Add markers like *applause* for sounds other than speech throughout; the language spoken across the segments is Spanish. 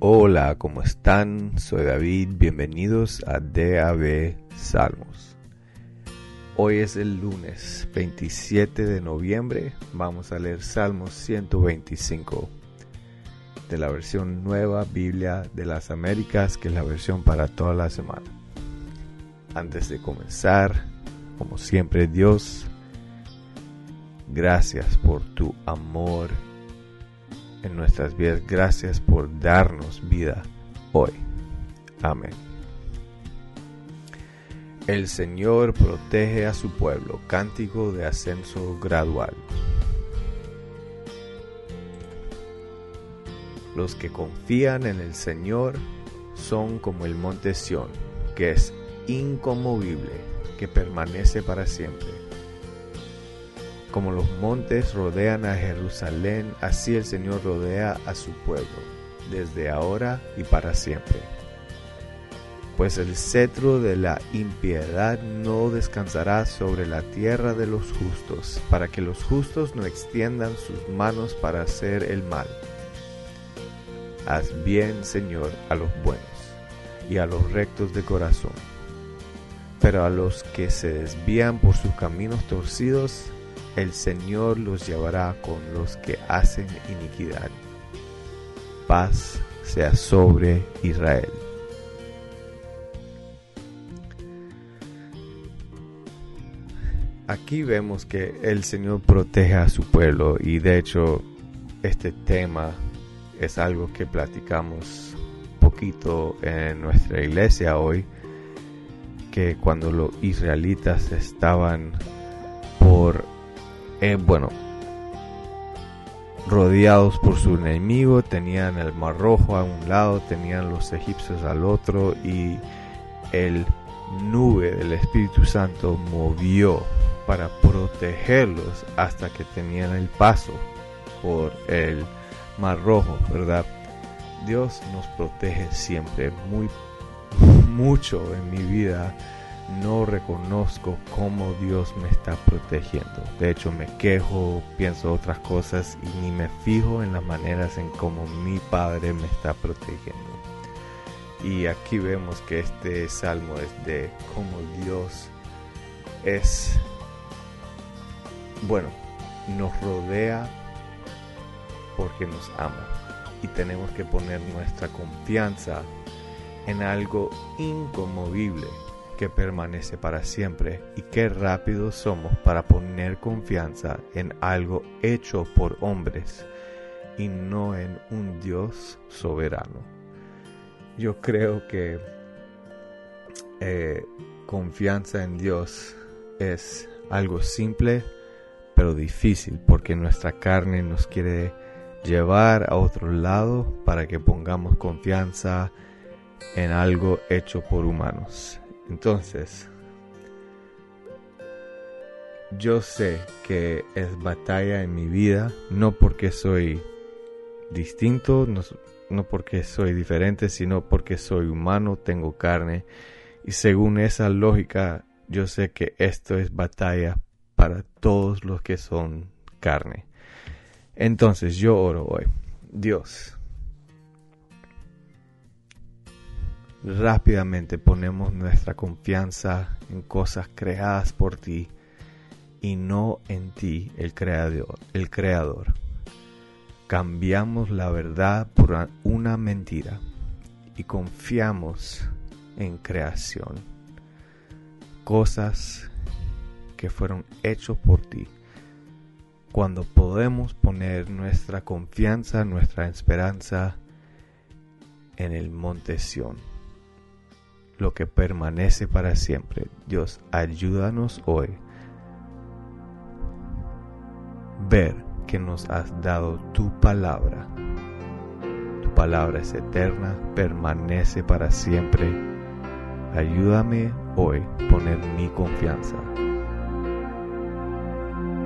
Hola, ¿cómo están? Soy David, bienvenidos a DAB Salmos. Hoy es el lunes 27 de noviembre, vamos a leer Salmos 125 de la versión nueva Biblia de las Américas, que es la versión para toda la semana. Antes de comenzar, como siempre Dios, gracias por tu amor en nuestras vidas. Gracias por darnos vida hoy. Amén. El Señor protege a su pueblo. Cántico de ascenso gradual. Los que confían en el Señor son como el monte Sión, que es inconmovible, que permanece para siempre como los montes rodean a Jerusalén, así el Señor rodea a su pueblo, desde ahora y para siempre. Pues el cetro de la impiedad no descansará sobre la tierra de los justos, para que los justos no extiendan sus manos para hacer el mal. Haz bien, Señor, a los buenos y a los rectos de corazón. Pero a los que se desvían por sus caminos torcidos, el Señor los llevará con los que hacen iniquidad. Paz sea sobre Israel. Aquí vemos que el Señor protege a su pueblo y de hecho este tema es algo que platicamos poquito en nuestra iglesia hoy, que cuando los israelitas estaban por eh, bueno, rodeados por su enemigo, tenían el mar rojo a un lado, tenían los egipcios al otro y el nube del Espíritu Santo movió para protegerlos hasta que tenían el paso por el mar rojo, ¿verdad? Dios nos protege siempre, muy *laughs* mucho en mi vida no reconozco cómo Dios me está protegiendo. De hecho, me quejo, pienso otras cosas y ni me fijo en las maneras en cómo mi Padre me está protegiendo. Y aquí vemos que este salmo es de cómo Dios es, bueno, nos rodea porque nos ama. Y tenemos que poner nuestra confianza en algo inconmovible que permanece para siempre y qué rápidos somos para poner confianza en algo hecho por hombres y no en un Dios soberano. Yo creo que eh, confianza en Dios es algo simple pero difícil porque nuestra carne nos quiere llevar a otro lado para que pongamos confianza en algo hecho por humanos. Entonces, yo sé que es batalla en mi vida, no porque soy distinto, no, porque soy diferente, sino porque soy humano, tengo carne. Y según esa lógica, yo sé que esto es batalla para todos los que son carne. Entonces yo oro hoy. Dios, rápidamente ponemos nuestra confianza en cosas creadas por ti y no en ti, el creador, el creador. Cambiamos la verdad por una mentira y confiamos en creación. Cosas que fueron hechos por ti. Cuando podemos poner nuestra confianza, nuestra esperanza en el monte Sión lo que permanece para siempre. Dios, ayúdanos hoy ver que nos has dado tu palabra. Tu palabra es eterna, permanece para siempre. Ayúdame hoy poner mi confianza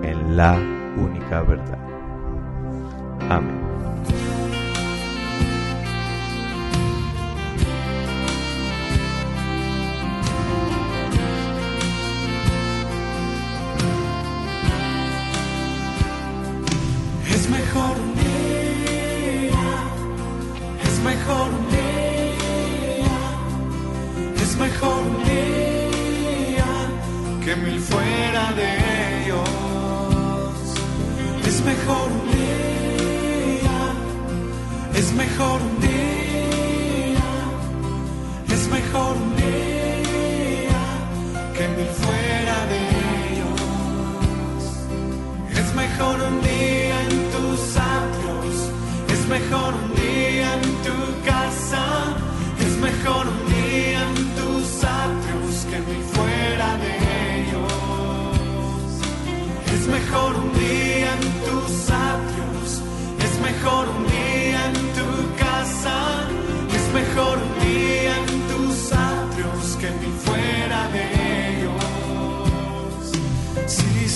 en la única verdad. Amén.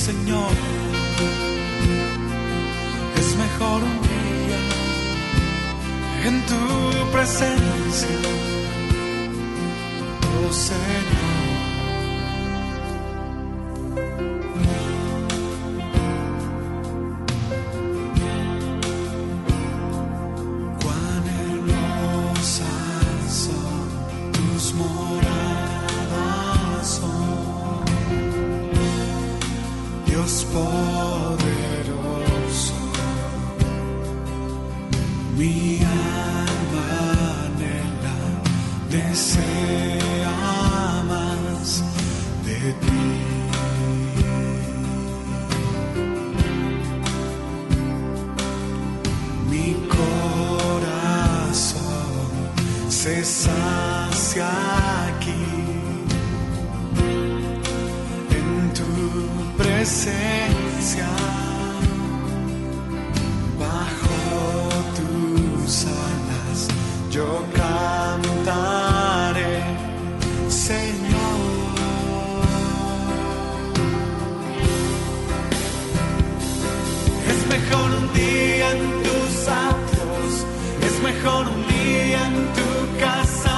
Señor. Es mejor un día en tu presencia, oh Señor. sea más de ti. Mi corazón se sacia aquí en tu presencia. en tus atrios, es mejor un día en tu casa,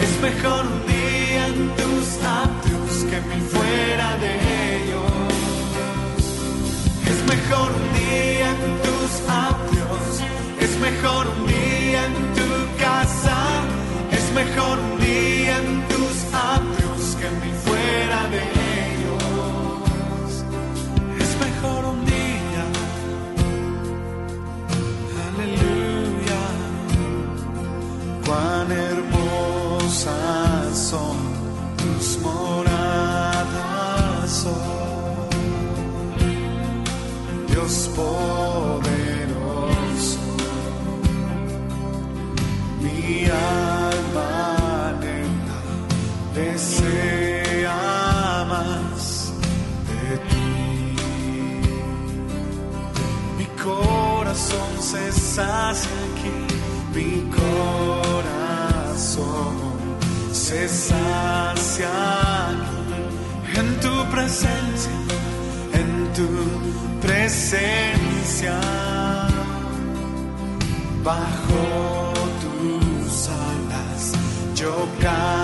es mejor un día en tus atrios que mil fuera de ellos. Es mejor un día en tus atrios, es mejor día corazón se sacia aquí, mi corazón se sacia aquí, en tu presencia, en tu presencia, bajo tus alas yo canto.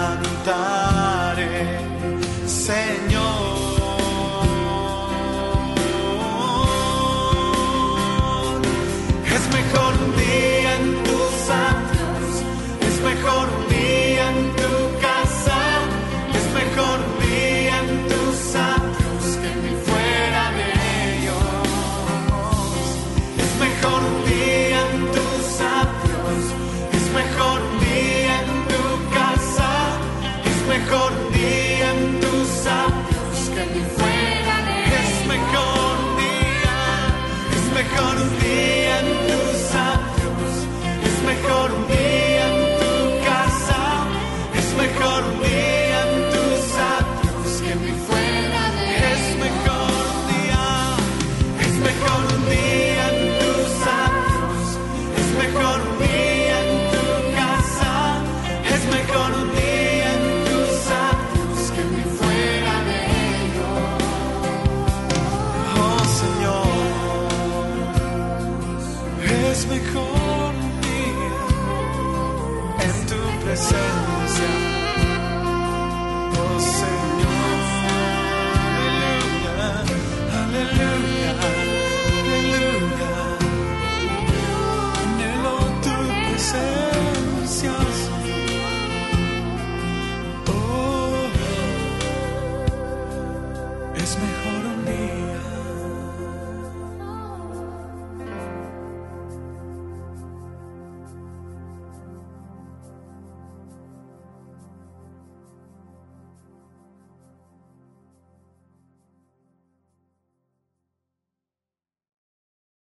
Es mejor un día.